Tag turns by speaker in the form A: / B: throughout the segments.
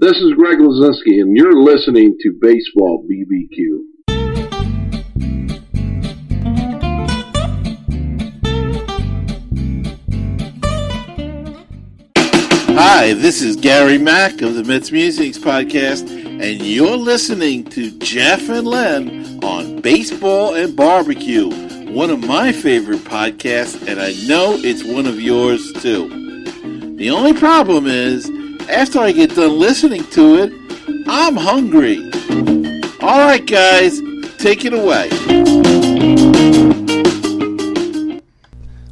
A: This is Greg Luzinski, and you're listening to Baseball BBQ.
B: Hi, this is Gary Mack of the Mets Musings Podcast, and you're listening to Jeff and Len on Baseball and Barbecue, one of my favorite podcasts, and I know it's one of yours too. The only problem is, after I get done listening to it, I'm hungry. All right, guys, take it away.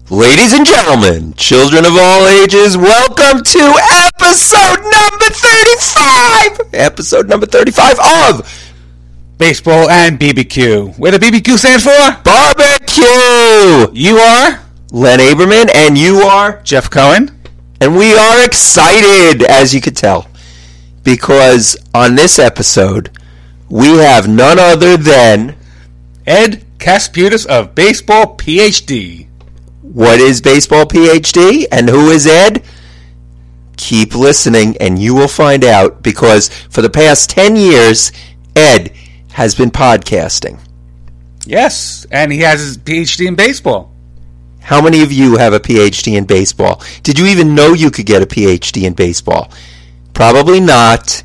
C: Ladies and gentlemen, children of all ages, welcome to episode number 35! Episode number 35 of
D: Baseball and BBQ. Where the BBQ stands for?
C: Barbecue!
D: You are
C: Len Aberman, and you are,
D: Jeff Cohen.
C: And we are excited, as you could tell, because on this episode, we have none other than
D: Ed Kasputis of Baseball PhD.
C: what is Baseball PhD and who is Ed? Keep listening and you will find out because for the past 10 years, Ed has been podcasting.
D: Yes, and he has his PhD in baseball.
C: How many of you have a PhD in baseball? Did you even know you could get a PhD in baseball? Probably not,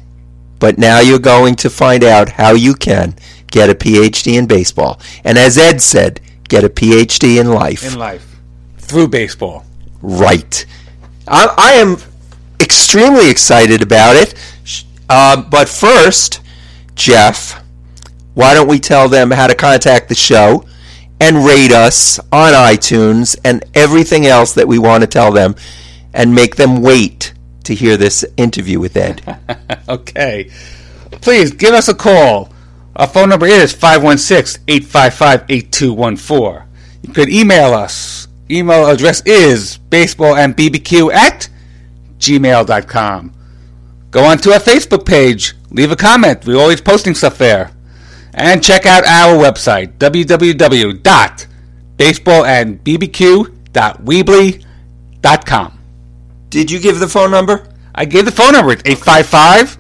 C: but now you're going to find out how you can get a PhD in baseball. And as Ed said, get a PhD in life.
D: In life. Through baseball.
C: Right. I, I am extremely excited about it. Um, but first, Jeff, why don't we tell them how to contact the show and rate us on iTunes and everything else that we want to tell them and make them wait to hear this interview with Ed?
D: Okay. Please give us a call. Our phone number is 516 855 8214. You could email us. Email address is baseballandbbq at gmail.com. Go on to our Facebook page. Leave a comment. We're always posting stuff there. And check out our website, www.baseballandbbq.weebly.com.
C: Did you give the phone number?
D: I gave the phone number. It's 855.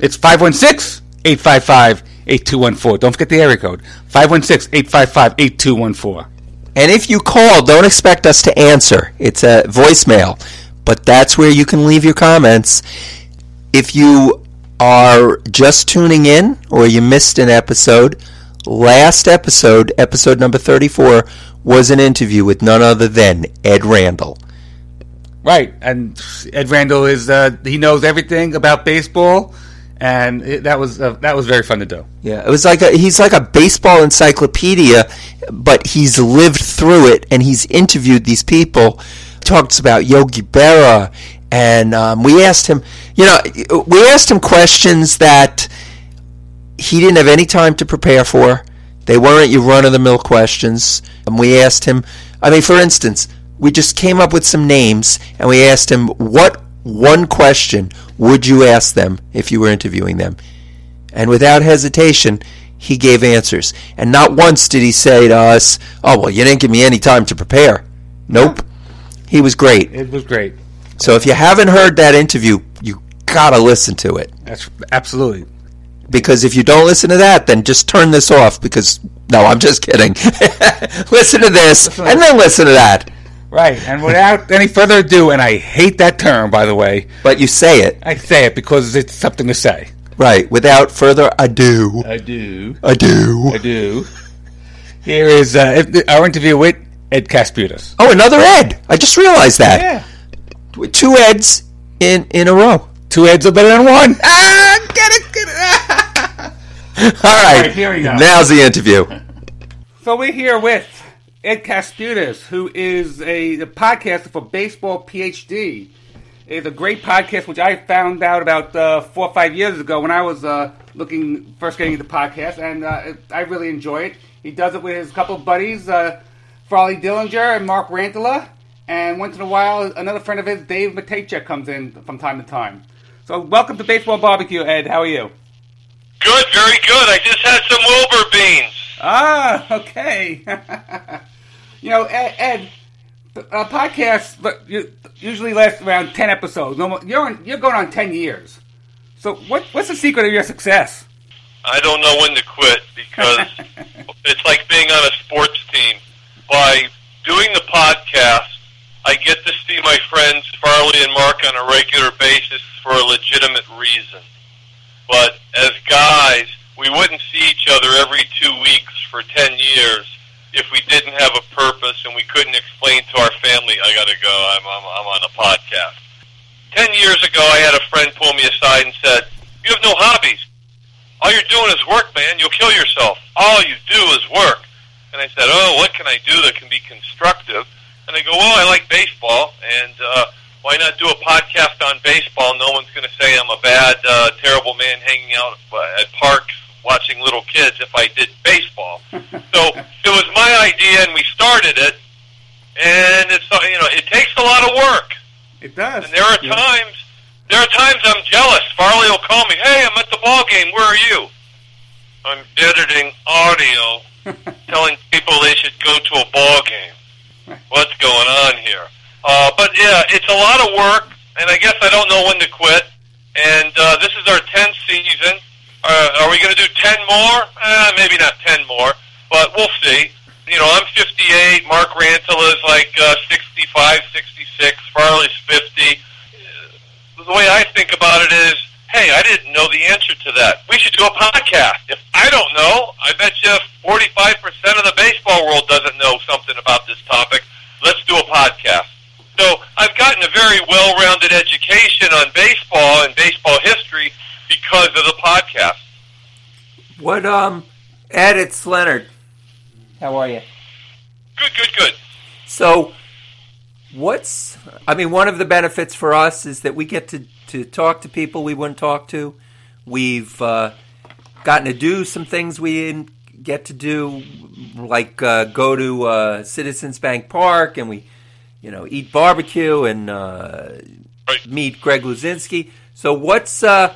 D: It's 516 855 8214. Don't forget the area code 516 855 8214.
C: And if you call, don't expect us to answer. It's a voicemail, but that's where you can leave your comments. If you are just tuning in or you missed an episode, last episode, episode number 34, was an interview with none other than Ed Randall.
D: Right. And Ed Randall is, uh, he knows everything about baseball. And it, that was uh, that was very fun to do.
C: Yeah, it was like a, he's like a baseball encyclopedia, but he's lived through it and he's interviewed these people. Talks about Yogi Berra, and um, we asked him, you know, we asked him questions that he didn't have any time to prepare for. They weren't your run of the mill questions. And we asked him, I mean, for instance, we just came up with some names and we asked him, what one question would you ask them if you were interviewing them? And without hesitation, he gave answers. And not once did he say to us, oh, well, you didn't give me any time to prepare. Nope. He was great.
D: It was great.
C: So if you haven't heard that interview, you gotta listen to it.
D: That's absolutely.
C: Because if you don't listen to that, then just turn this off because, no, I'm just kidding. listen to this and then listen to that.
D: Right. And without any further ado, and I hate that term, by the way,
C: But you say it.
D: I say it because it's something to say.
C: Right. Without further ado.
D: I do.
C: Ado.
D: I do. Here is uh, our interview with Ed Kasputis.
C: Oh, another Ed. I just realized that.
D: Yeah.
C: Two Eds in, in a row.
D: Two Eds are better than one. Ah, get it, get it.
C: All right.
D: right, here we go.
C: Now's the interview.
D: so we're here with Ed Kasputis, who is a, a podcaster for Baseball PhD. It's a great podcast, which I found out about uh, four or five years ago when I was uh, looking first getting into podcasts, and uh, I really enjoy it. He does it with his couple of buddies, uh, Farley Dillinger and Mark Rantala, and once in a while, another friend of his, Dave Matejchuk, comes in from time to time. So, welcome to Baseball Barbecue, Ed. How are you?
E: Good, very good. I just had some Wilbur beans.
D: Ah, okay. you know, Ed, Ed uh, podcasts usually last around ten episodes. You're on, you're going on ten years, So, what, what's the secret of your success?
E: I don't know when to quit because it's like being on a sports team. By doing the podcast, I get to see my friends Farley and Mark on a regular basis for a legitimate reason. But as guys, we wouldn't see each other every two weeks for 10 years if we didn't have a purpose and we couldn't explain to our family, I got to go, I'm, I'm, I'm on a podcast. 10 years ago, I had a friend pull me aside and said, You have no hobbies. All you're doing is work, man. You'll kill yourself. All you do is work. And I said, Oh, what can I do that can be constructive? And they go, Well, I like baseball, and uh, why not do a podcast on baseball? No one's going to say I'm a bad, uh, terrible man hanging out at parks watching little kids if I did baseball. so it was my idea, and we started it. And it's uh, you know it takes a lot of work.
D: It does.
E: And there are
D: Yeah.
E: times there are times I'm jealous. Farley will call me, "Hey, I'm at the ball game. Where are you?" I'm editing audio, telling people they should go to a ball game. What's going on here? Uh, but yeah, it's a lot of work, and I guess I don't know when to quit. And uh, this is our tenth season. Uh, are we going to do ten more? Uh, maybe not ten more, but we'll see. You know, I'm 58. Mark Rantala is like uh, 65, 66. Farley's 50. Uh, The way I think about it is, hey, I didn't know the answer to that. We should do a podcast. If I don't know, I bet you 45% of the baseball world doesn't know something about this topic. Let's do a podcast. So I've gotten a very well-rounded education on baseball and baseball history because of the podcast.
C: What um, Ed, it's Leonard. How are you?
E: Good, good, good.
C: So, what's I mean, one of the benefits for us is that we get to to talk to people we wouldn't talk to. We've uh, gotten to do some things we didn't get to do, like uh, go to uh, Citizens Bank Park and we, you know, eat barbecue and uh,
E: Right.
C: meet Greg Luzinski. So, what's uh,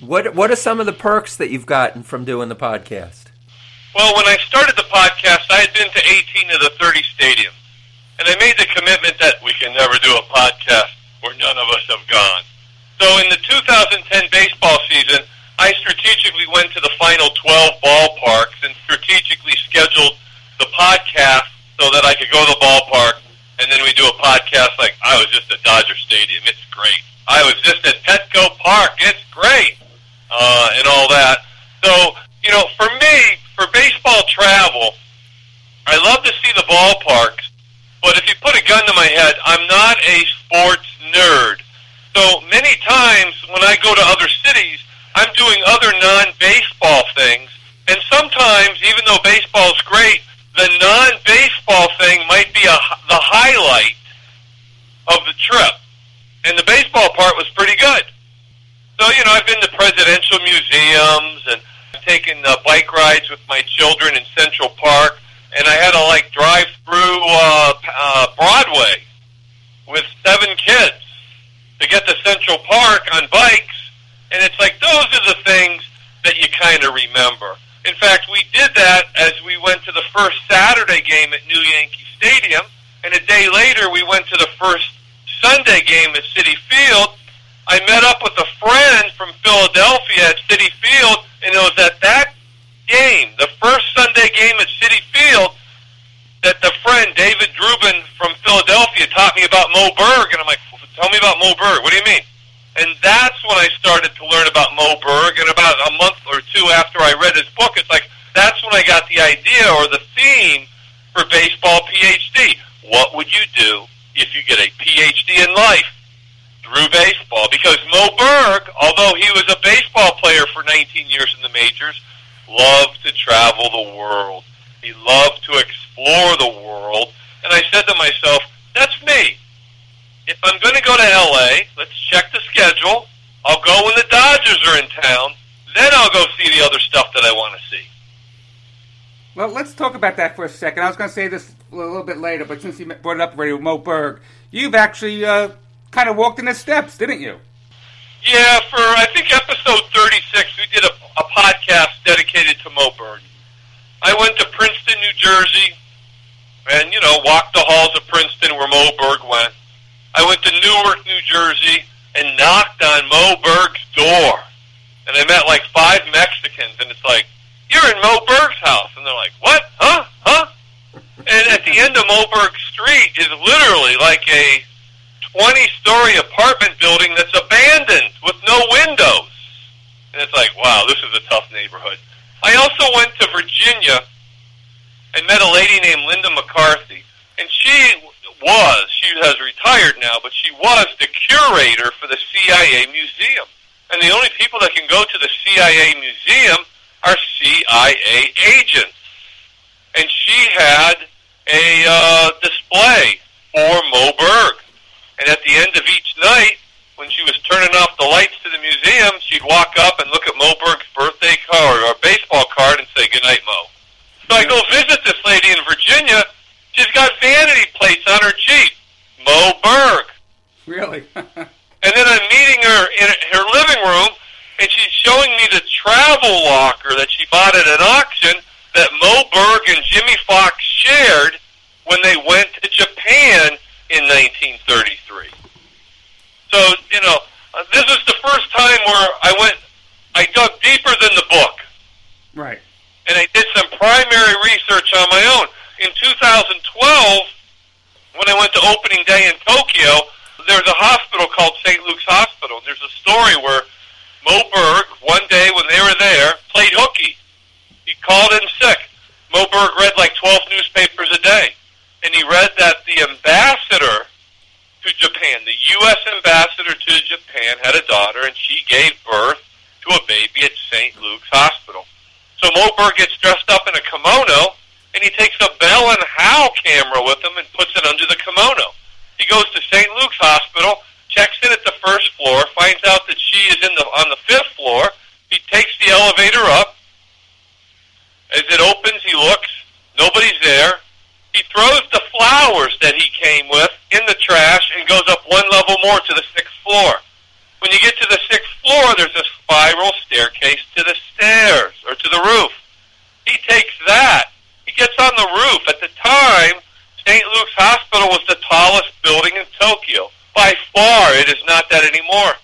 C: what what are some of the perks that you've gotten from doing the podcast?
E: Well, when I started the podcast, I had been to 18 of the 30 stadiums. And I made the commitment that we can never do a podcast where none of us have gone. So in the 2010 baseball season, I strategically went to the final 12 ballparks and strategically scheduled the podcast so that I could go to the ballpark and then we do a podcast like I was just at Dodger Stadium. It's great. I was just at Petco Park. It's great. Uh, and all that. So, you know, for me, for baseball travel, I love to see the ballparks, but if you put a gun to my head, I'm not a sports nerd. So many times when I go to other cities, I'm doing other non-baseball things, and sometimes, even though baseball's great, the non-baseball thing might be a, the highlight of the trip, and the baseball part was pretty good. So you know, I've been to presidential museums and I've taken uh, bike rides with my children in Central Park, and I had to like drive through uh, uh, Broadway with seven kids to get to Central Park on bikes, and it's like those are the things that you kind of remember. In fact, we did that as we went to the first Saturday game at New Yankee Stadium, and a day later we went to the first Sunday game at Citi Field. I met up with a friend from Philadelphia at Citi Field, and it was at that game, the first Sunday game at Citi Field, that the friend David Drubin from Philadelphia taught me about Moe Berg, and I'm like, "Tell me about Moe Berg. What do you mean?" And that's when I started to learn about Moe Berg. And about a month or two after I read his book, it's like that's when I got the idea or the theme for baseball PhD. What would you do if you get a PhD in life through baseball? Because Moe Berg, although he was a baseball player for 19 years in the majors, loved to travel the world. He loved to explore the world. And I said to myself, that's me. If I'm going to go to LA, let's check the schedule. I'll go when the Dodgers are in town. Then I'll go see the other stuff that I want to see.
D: Well, let's talk about that for a second. I was going to say this a little bit later, but since you brought it up already with Moe Berg, you've actually uh, kind of walked in his steps, didn't you?
E: Yeah, for I think episode 36, we did a, a podcast dedicated to Moe Berg. I went to Princeton, New Jersey, and you know walked the halls of Princeton where Moe Berg went. I went to Newark, New Jersey, and knocked on Moe Berg's door. and I met like five Mexicans, and it's like, you're in Moe Berg's house, and they're like, what? Huh? Huh? And at the end of Moberg Street is literally like a 20-story apartment building that's abandoned with no windows. And it's like, wow, this is a tough neighborhood. I also went to Virginia and met a lady named Linda McCarthy, and she was, she has retired now, but she was the curator for the CIA Museum. And the only people that can go to the CIA Museum are CIA agents. And she had a uh, display for Moe Berg. And at the end of each night, when she was turning off the lights to the museum, she'd walk up and look at Moe Berg's birthday card or baseball card and say, Good night, Mo. So I go visit this lady in Virginia. She's got vanity plates on her Jeep. Moe Berg.
D: Really?
E: And then I'm meeting her in her living room, and she's showing me the travel locker that she bought at an auction that Moe Berg and Jimmie Foxx shared when they went to Japan in 1933. So, you know, uh, this is the first time where I went, I dug deeper than the book,
D: right.
E: and I did some primary research on my own. In 2012, when I went to opening day in Tokyo, there's a hospital called St. Luke's Hospital. There's a story where Moe Berg, one day when they were there, played hooky. He called in sick. Moe Berg read like 12 newspapers a day. And he read that the ambassador to Japan, the U.S. ambassador to Japan, had a daughter, and she gave birth to a baby at St. Luke's Hospital. So Moe Berg gets dressed up in a kimono, and he takes a Bell and Howell camera with him and puts it under the kimono. He goes to St. Luke's Hospital, checks in at the first floor, finds out that she is in the on the fifth floor. He takes the elevator up. As it opens, he looks. Nobody's there. He throws the flowers that he came with in the trash and goes up one level more to the sixth floor. When you get to the sixth floor, there's a spiral staircase to the stairs or to the roof. He takes that. He gets on the roof. At the time, St. Luke's Hospital was the tallest building in Tokyo. By far, it is not that anymore.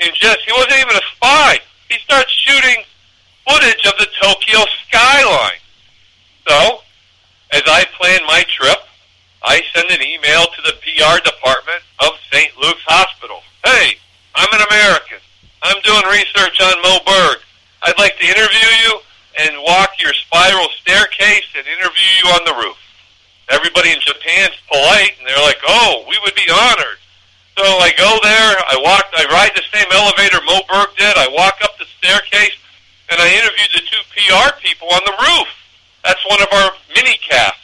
E: And just, he wasn't even a spy. He starts shooting footage of the Tokyo skyline. So, as I plan my trip, I send an email to the PR department of St. Luke's Hospital. Hey, I'm an American. I'm doing research on Moe Berg. I'd like to interview you and walk your spiral staircase and interview you on the roof. Everybody in Japan's polite, and they're like, "Oh, we would be honored." So I go there. I walk. I ride the same elevator Moe Berg did. I walk up the staircase, and I interviewed the two PR people on the roof. That's one of our mini casts.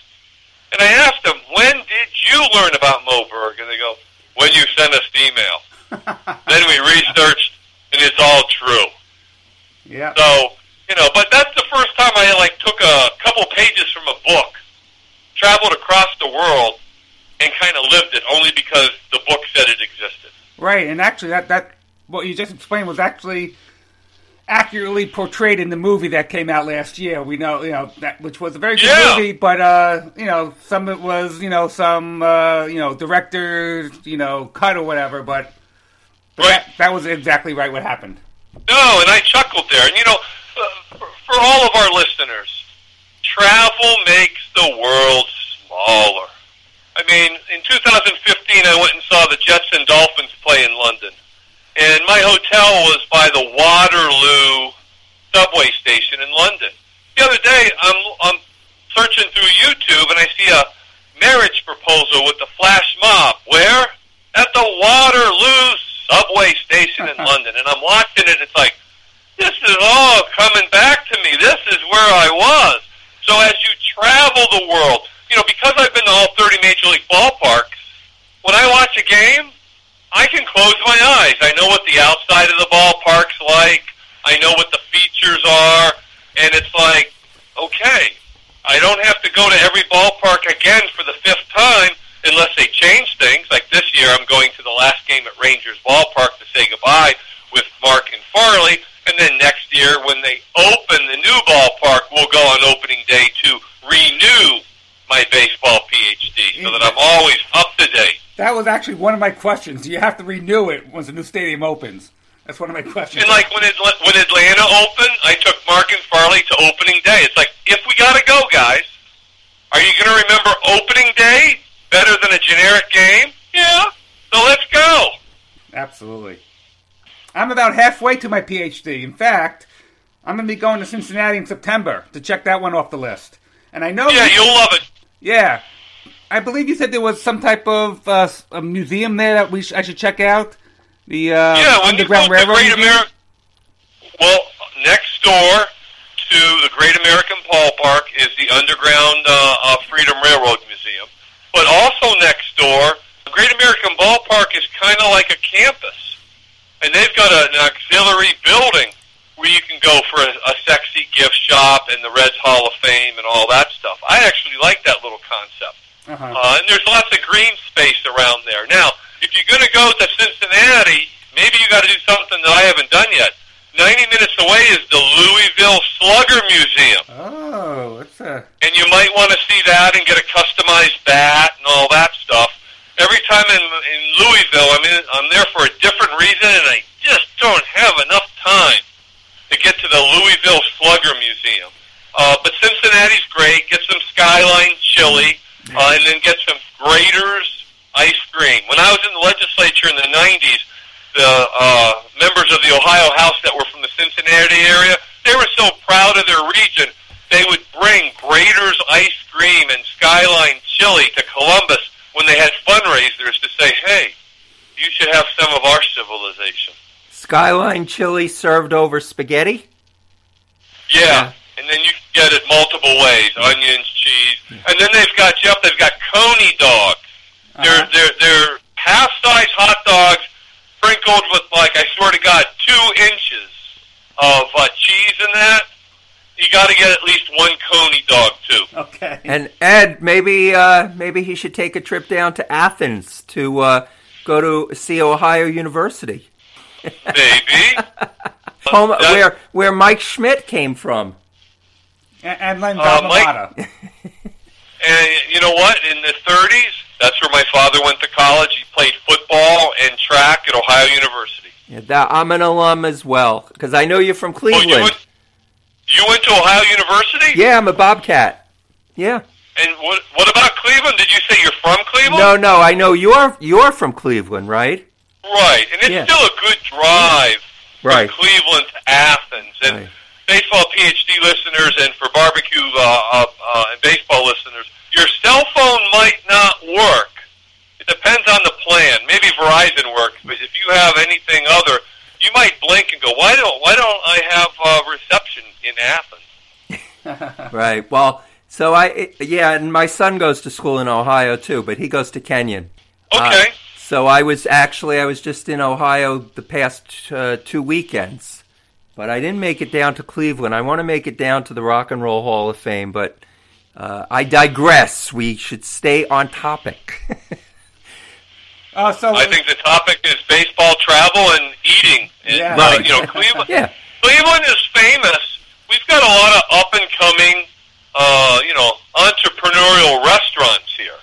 E: And I asked them, "When did you learn about Moe Berg?" And they go, "When you sent us the email." then we researched, and it's all true.
D: Yeah.
E: So, you know, but that's the first time I like took a couple pages from a book, traveled across the world, and kind of lived it only because the book said it existed.
D: Right, and actually, that that what you just explained was actually accurately portrayed in the movie that came out last year. We know, you know, that which was a very good
E: Yeah.
D: movie, but uh, you know, some it was, you know, some uh, you know, director, you know, cut or whatever, but, but
E: Right.
D: that, that was exactly right what happened.
E: No, and I chuckled there. And you know, for, for all of our listeners, travel makes the world smaller. I mean, in 2015, I went and saw the Jets and Dolphins play in London, and my hotel was by the Waterloo subway station in London. The other day, I'm I'm searching through YouTube, and I see a marriage proposal with the flash mob. Where? At the Waterloo subway station in London, and I'm watching it. It's like this is all coming back to me. This is where I was. So as you travel the world, you know, because I've been to all 30 major league ballparks, when I watch a game, I can close my eyes. I know what the outside of the ballpark's like. I know what the features are, and it's like, okay, I don't have to go to every ballpark again for the fifth time unless they change things. Like this year, I'm going to the last game at Rangers Ballpark to say goodbye with Mark and Farley, and then next year when they open the new ballpark, we'll go on opening day to renew my baseball PhD so that I'm always up to date.
D: That was actually one of my questions. Do you have to renew it once a new stadium opens? That's one of my questions.
E: And like when it, when Atlanta open. I took Mark and Farley to opening day. It's like, if we got to go, guys, are you going to remember opening day better than a generic game? Yeah. So let's go.
D: Absolutely. I'm about halfway to my PhD. In fact, I'm going to be going to Cincinnati in September to check that one off the list. And I know.
E: Yeah, you'll love it.
D: Yeah. I believe you said there was some type of uh, a museum there that we sh- I should check out. The uh,
E: yeah,
D: Underground
E: you
D: Railroad.
E: Great
D: Museum?
E: Ameri- well, next door to the Great American Ballpark is the Underground uh, uh, Freedom Railroad Museum. But also next door, the Great American Ballpark is kind of like a campus. And they've got a, an auxiliary building where you can go for a, a sexy gift shop and the Reds Hall of Fame and all that stuff. I actually like that little concept.
D: Uh-huh.
E: Uh, and there's lots of green space around there. Now, if you're going to go to Cincinnati, maybe you got to do something that I haven't done yet. 90 minutes away is the Louisville Slugger Museum.
D: Oh, it's a.
E: And you might want to see that and get a customized bat and all that stuff. Every time in, in Louisville, I'm, in, I'm there for a different reason, and I just don't have enough time to get to the Louisville Slugger Museum. Uh, but Cincinnati's great. Get some Skyline chili, uh, and then get some Graeter's ice cream. When I was in the legislature in the 90s, the uh, members of the Ohio House that were from the Cincinnati area, they were so proud of their region, they would bring Graeter's ice cream and Skyline chili to Columbus when they had fundraisers to say, hey, you should have some of our civilization.
C: Skyline chili served over spaghetti.
E: Yeah. And then you can get it multiple ways: onions, cheese, and then they've got Jeff. They've got coney dogs. They're they're they're half size hot dogs sprinkled with like I swear to God, two inches of uh, cheese in that. You got to get at least one coney dog too.
D: Okay.
C: And Ed, maybe uh, maybe he should take a trip down to Athens to uh, go to see Ohio University,
E: Maybe.
C: home
E: That-
C: where where Mike Schmidt came from.
D: and, and Len
E: Uh,
D: Alma
E: Mike- And you know what? In the 30s, that's where my father went to college. He played football and track at Ohio University.
C: Yeah, that, I'm an alum as well because I know you're from
E: Oh,
C: Cleveland.
E: you went, you went to Ohio University?
C: Yeah, I'm a Bobcat. Yeah.
E: And what, what about Cleveland? Did you say you're from Cleveland?
C: No, no, I know you're you're from Cleveland, right?
E: Right, and it's
C: Yeah.
E: still a good drive
C: Right.
E: from Cleveland to Athens. And
C: Right.
E: baseball PhD listeners and for barbecue uh, uh, uh, and baseball listeners, your cell phone might not work. It depends on the plan. Maybe Verizon works, but if you have anything other, you might blink and go, "Why don't Why don't I have uh, reception in Athens?"
C: Right. Well, so I yeah, and my son goes to school in Ohio too, but he goes to Kenyon. Uh,
E: Okay.
C: so I was actually I was just in Ohio the past uh, two weekends, but I didn't make it down to Cleveland. I want to make it down to the Rock and Roll Hall of Fame, but uh, I digress. We should stay on topic.
D: Oh, so
E: I think the topic is baseball travel and eating. And,
D: Yeah.
E: uh,
C: Right.
E: you know, Cleveland.
C: yeah.
E: Cleveland is famous. We've got a lot of up and coming, uh, you know, entrepreneurial restaurants here.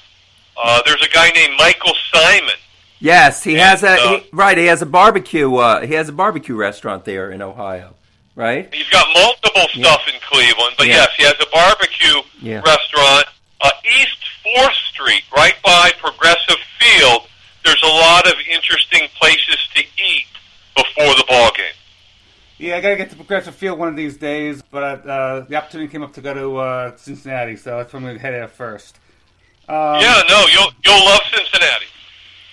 E: Uh, there's a guy named Michael Symon.
C: Yes, he has a
E: uh,
C: he, right. He has a barbecue. Uh, he has a barbecue restaurant there in Ohio, right?
E: He's got multiple stuff in Cleveland, but
C: Yeah.
E: yes, he has a barbecue
C: Yeah.
E: restaurant. Uh, East Fourth Street, right by Progressive Field. There's a lot of interesting places to eat before the ball game.
D: yeah, I gotta get to Progressive Field one of these days, but uh, the opportunity came up to go to uh, Cincinnati, so that's where I'm gonna head there first. Um,
E: yeah, no, you'll you'll love Cincinnati.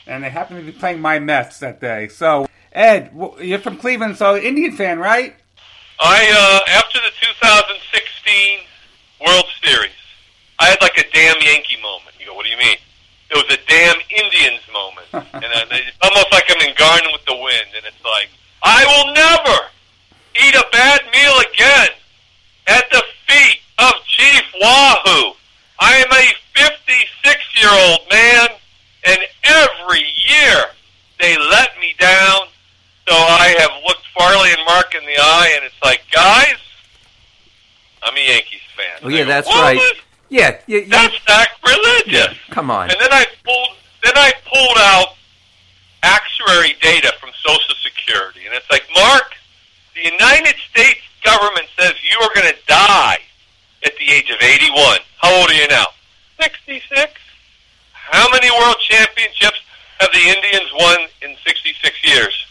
D: and they happen to be playing my Mets that day. So, Ed, you're from Cleveland, so Indian fan, right?
E: I uh, after the 2016 World Series, I had like a damn Yankee moment. You go, what do you mean? It was a damn Indians moment, and uh, it's almost like I'm in Garden with the Wind, and it's like I will never eat a bad meal again at the feet of Chief Wahoo. I am a 56 year old man, and every year they let me down. So I have looked Farley and Mark in the eye, and it's like, guys, I'm a Yankees fan.
C: Oh yeah,
E: go,
C: that's
E: "What?
C: right. Yeah, you, you,
E: That's sacrilegious.
C: come on.
E: And then I pulled, then I pulled out actuary data from Social Security, and it's like, Mark, the United States government says you are going to die at the age of 81. How old are you now? 66. How many world championships have the Indians won in 66 years?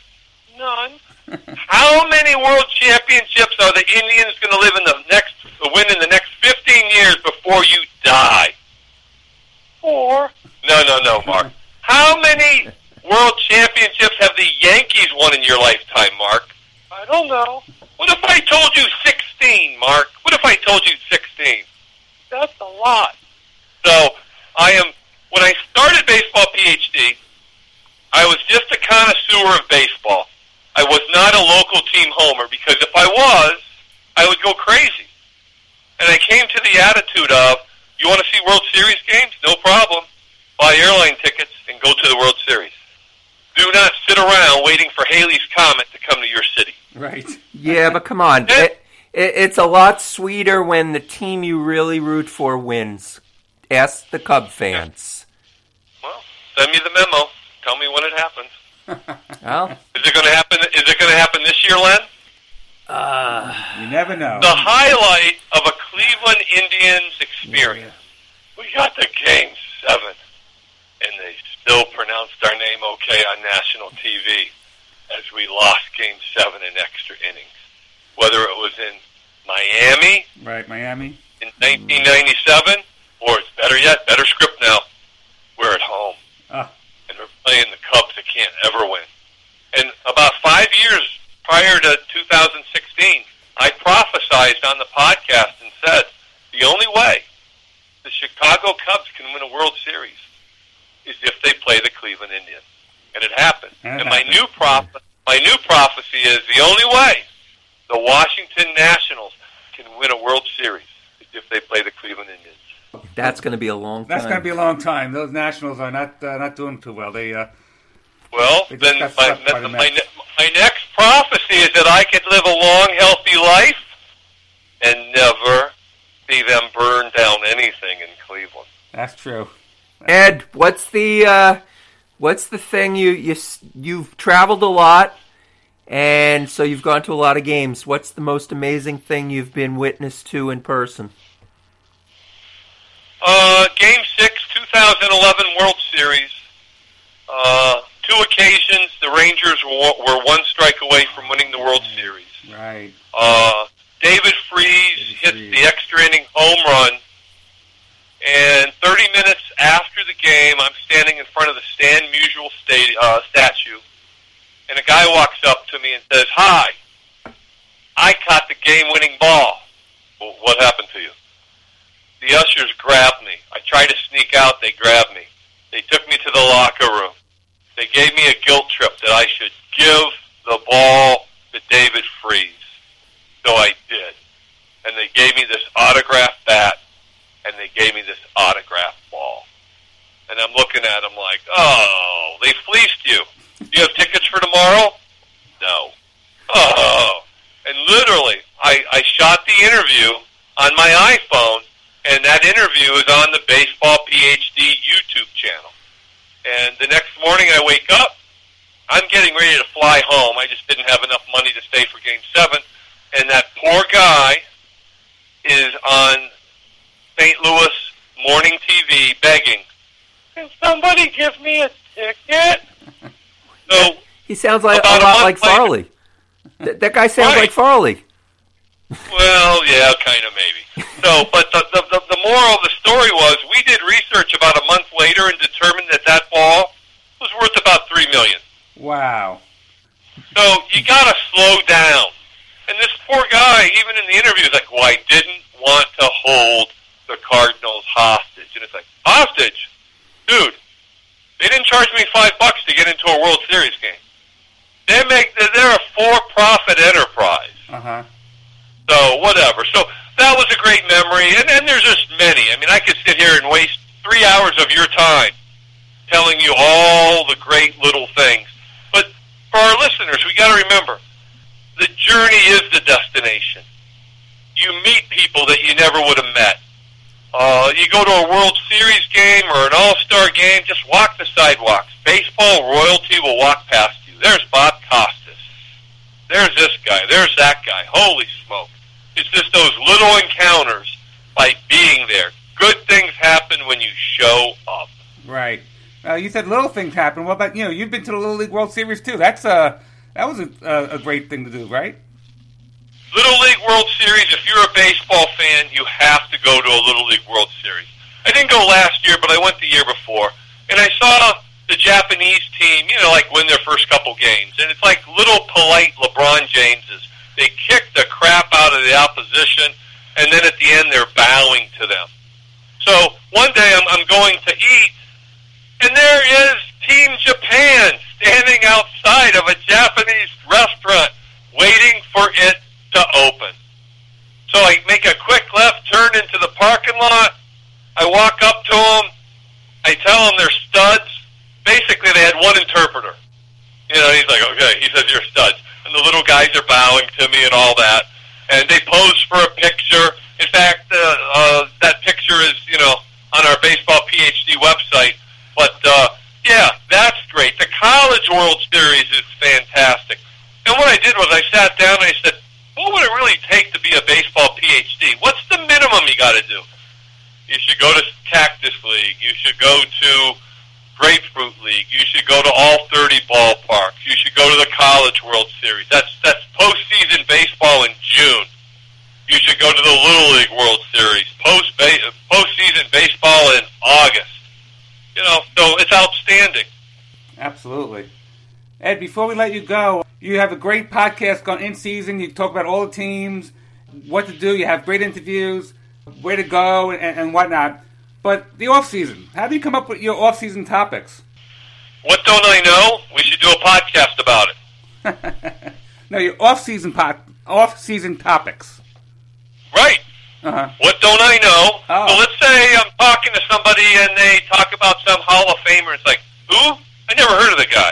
E: None. How many world championships are the Indians going to live in the next uh, win in the next 15 years before you die? Four. No, no, no, Mark. How many world championships have the Yankees won in your lifetime, Mark? I don't know. What if I told you 16, Mark? What if I told you 16? That's a lot. So, I am, when I started Baseball PhD, I was just a connoisseur of baseball. I was not a local team homer because if I was, I would go crazy. And I came to the attitude of, you want to see World Series games? No problem. Buy airline tickets and go to the World Series. Do not sit around waiting for Halley's Comet to come to your city.
D: Right.
C: Yeah, but come on. It, it, it's a lot sweeter when the team you really root for wins. Ask the Cub fans.
E: Well, send me the memo. Tell me when it happens.
C: Well,
E: Is it going to happen? Is it going to happen this year, Len?
D: Uh, You never know.
E: The highlight of a Cleveland Indians experience. We got to game seven, and they still pronounced our name okay on national TV as we lost game seven in extra innings. Whether it was in Miami
D: Right, Miami.
E: in 1997, or it's better yet, better script now. We're at home,
D: Ah.
E: Playing the Cubs that can't ever win. And about five years prior to 2016, I prophesized on the podcast and said the only way the Chicago Cubs can win a World Series is if they play the Cleveland Indians, and it happened.
D: And it
E: and my new proph- my new prophecy is the only way the Washington Nationals can win a World Series is if they play the Cleveland Indians.
C: That's going to be a long time.
D: That's going to be a long time. Those Nationals are not uh, not doing too well. They uh,
E: Well,
D: They
E: then
D: got
E: my,
D: swept by the
E: my, my next prophecy is that I could live a long, healthy life and never see them burn down anything in Cleveland.
D: that's true.
C: Ed, what's the uh, what's the thing you you you've traveled a lot, and so you've gone to a lot of games. What's the most amazing thing you've been witness to in person?
E: Uh, Game 6, 2011 World Series. Uh, two occasions, the Rangers were, were one strike away from winning the World Series.
D: Right.
E: Uh, David Freese
D: David
E: hit
D: Freese.
E: the extra inning home run. And 30 minutes after the game, I'm standing in front of the Stan Musial stadi- uh, statue. And a guy walks up to me and says, Hi, I caught the game winning ball. Well, what happened to you? The ushers grabbed me. I tried to sneak out. They grabbed me. They took me to the locker room. They gave me a guilt trip that I should give the ball to David Freese. So I did. And they gave me this autographed bat, and they gave me this autographed ball. And I'm looking at them like, oh, they fleeced you. Do you have tickets for tomorrow? No. Oh. And literally, I, I shot the interview on my iPhone, and that interview is on the Baseball PhD YouTube channel. And the next morning I wake up, I'm getting ready to fly home. I just didn't have enough money to stay for game seven. And that poor guy is on St. Louis morning TV begging, Can somebody give me a ticket? So
C: He sounds like a
E: a
C: lot
E: month
C: like
E: later.
C: Farley. Th- that guy sounds
E: Right.
C: like Farley.
E: Well, yeah, kind of maybe. So, but the, the the the moral of the story was we did research about a month later and determined that that ball was worth about three million.
D: Wow.
E: So you got to slow down. And this poor guy, even in the interview, is like, "Well, I didn't want to hold the Cardinals hostage," and it's like, "Hostage, dude? They didn't charge me five bucks to get into a World Series game. They make they're a for-profit enterprise."
D: Uh huh.
E: So whatever. So that was a great memory, and, and there's just many. I mean, I could sit here and waste three hours of your time telling you all the great little things. But for our listeners, we got to remember the journey is the destination. You meet people that you never would have met. Uh, you go to a World Series game or an All Star game, just walk the sidewalks. Baseball royalty will walk past you. There's Bob Costas. There's this guy. There's that guy. Holy smoke! It's just those little encounters by being there. Good things happen when you show up.
D: Right. Uh, you said little things happen. What about you know? You've been to the Little League World Series too. That's a that was a, a, a great thing to do, right?
E: Little League World Series. If you're a baseball fan, you have to go to a Little League World Series. I didn't go last year, but I went the year before, and I saw the Japanese team, you know, like win their first couple games, and it's like little polite LeBron Jameses. They kick the crap out of the opposition, and then at the end they're bowing to them. So one day I'm, I'm going to eat, and there is Team Japan standing outside of a Japanese restaurant waiting for it to open. So I make a quick left turn into the parking lot. I walk up to them. I tell them they're studs. Basically, they had one interpreter. You know, he's like, okay, he says you're studs. And the little guys are bowing to me and all that. And they pose for a picture. In fact, uh, uh, that picture is, you know, on our Baseball PhD website. But, uh, yeah, that's great. The College World Series is fantastic. And what I did was I sat down and I said, what would it really take to be a baseball PhD? What's the minimum you got to do? You should go to Cactus League. You should go to Grapefruit League. You should go to all 30 ballparks. You should go to the College World Series. That's that's postseason baseball in June. You should go to the Little League World Series. Post postseason baseball in August. You know, so it's outstanding.
D: Absolutely. Ed, before we let you go, you have a great podcast going in season. You talk about all the teams, what to do. You have great interviews, where to go, and, and whatnot. But the off season, how do you come up with your off season topics?
E: What don't I know? We should do a podcast about it.
D: no, your off season off season topics.
E: Right.
D: Uh-huh.
E: What don't I know?
D: Oh.
E: So let's say I'm talking to somebody and they talk about some Hall of Famer. It's like, who? I never heard of the guy.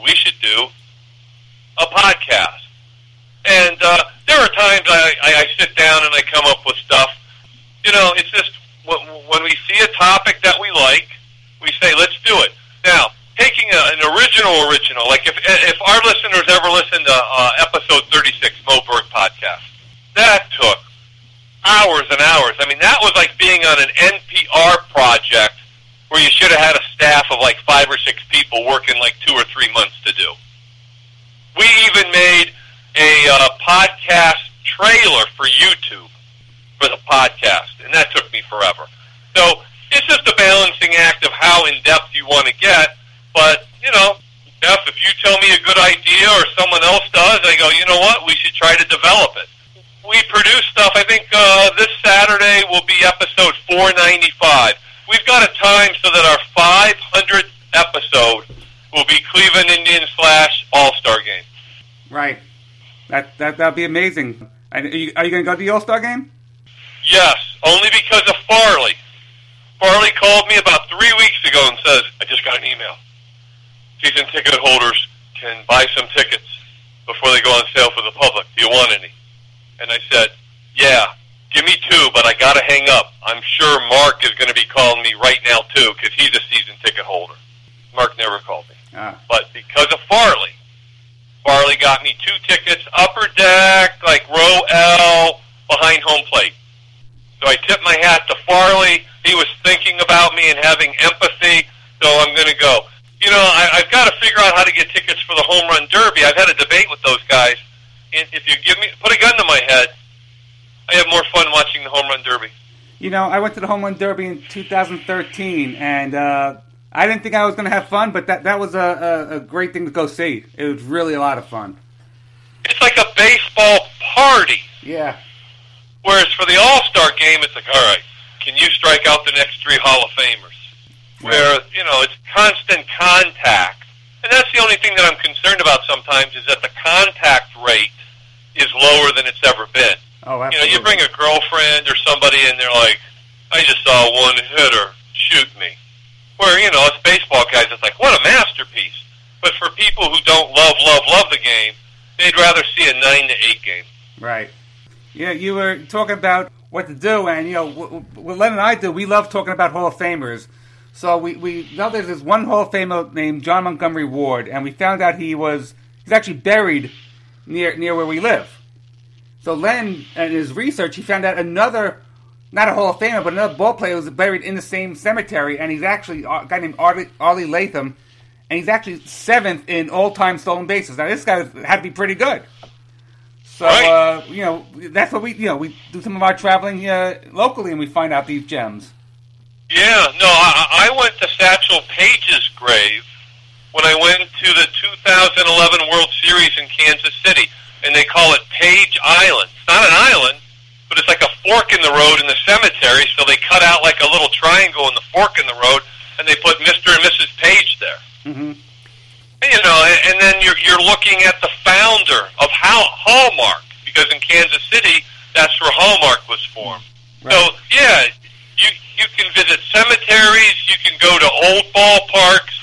E: We should do a podcast. And uh, there are times I, I, I sit down and I come up with stuff. You know, it's just when we see a topic that we like, we say, let's do it. Now, taking a, an original original, like if if our listeners ever listen to uh, episode 36, Moe Berg podcast, that took hours and hours. I mean, that was like being on an NPR project where you should have had a staff of like five or six people working like two or three months to do. We even made a uh, podcast trailer for YouTube for the podcast, and that took me forever. So it's just a balancing act of how in depth you want to get. But you know, Jeff, if you tell me a good idea or someone else does, I go, you know what, we should try to develop it. We produce stuff. I think uh, this Saturday will be episode 495. We've got a time so that our 500th episode will be Cleveland Indians slash All Star game.
D: Right. That that that'd be amazing. Are you, are you going to go to the All Star game?
E: Yes, only because of Farley. Farley called me about three weeks ago and says, I just got an email. Season ticket holders can buy some tickets before they go on sale for the public. Do you want any? And I said, yeah, give me two, but I got to hang up. I'm sure Mark is going to be calling me right now, too, because he's a season ticket holder. Mark never called me.
D: Ah.
E: But because of Farley, Farley got me two tickets, upper deck, like row L, behind home plate. So I tip my hat to Farley. He was thinking about me and having empathy, so I'm going to go. You know, I, I've got to figure out how to get tickets for the home run derby. I've had a debate with those guys. And if you give me, put a gun to my head, I have more fun watching the home run derby.
D: You know, I went to the Home Run Derby in 2013, and uh, I didn't think I was going to have fun, but that that was a, a, a great thing to go see. It was really a lot of fun.
E: It's like a baseball party.
D: Yeah.
E: Whereas for the All Star game, it's like, all right, can you strike out the next three Hall of Famers? Where you know it's constant contact, and that's the only thing that I'm concerned about sometimes is that the contact rate is lower than it's ever been.
D: Oh, absolutely.
E: You know, you bring a girlfriend or somebody, and they're like, "I just saw one hitter shoot me." Where you know, us baseball guys, it's like, "What a masterpiece!" But for people who don't love, love, love the game, they'd rather see a nine to eight game.
D: Right. Yeah, you were talking about what to do, and you know what, Len and I do. We love talking about Hall of Famers. So we we there's this one Hall of Famer named John Montgomery Ward, and we found out he was he's actually buried near near where we live. So Len, in his research, he found out another, not a Hall of Famer, but another ball player was buried in the same cemetery, and he's actually a guy named Arlie, Arlie Latham, and he's actually seventh in all-time stolen bases. Now this guy had to be pretty good. So
E: Right.
D: uh, you know that's what we you know we do some of our traveling uh, locally, and we find out these gems.
E: Yeah, no, I, I went to Satchel Paige's grave when I went to the 2011 World Series in Kansas City, and they call it Paige Island. It's not an island, but it's like a fork in the road in the cemetery, so they cut out like a little triangle in the fork in the road, and they put Mr. and Mrs. Paige there.
D: hmm
E: You know, and, and then you're, you're looking at the founder of Hallmark, because in Kansas City, that's where Hallmark was formed.
D: Right.
E: So, yeah, you, you can visit cemeteries, you can go to old ballparks,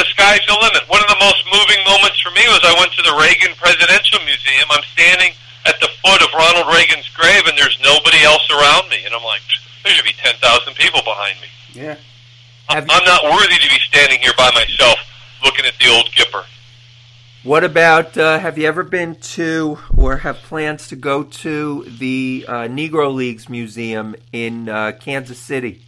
E: the sky's the limit. One of the most moving moments for me was I went to the Reagan Presidential Museum. I'm standing at the foot of Ronald Reagan's grave, and there's nobody else around me. And I'm like, there should be 10,000 people behind me.
D: Yeah.
C: Have
E: I'm not worthy to be standing here by myself looking at the old Gipper.
C: What about? Uh, have you ever been to or have plans to go to the uh, Negro Leagues Museum in uh, Kansas City?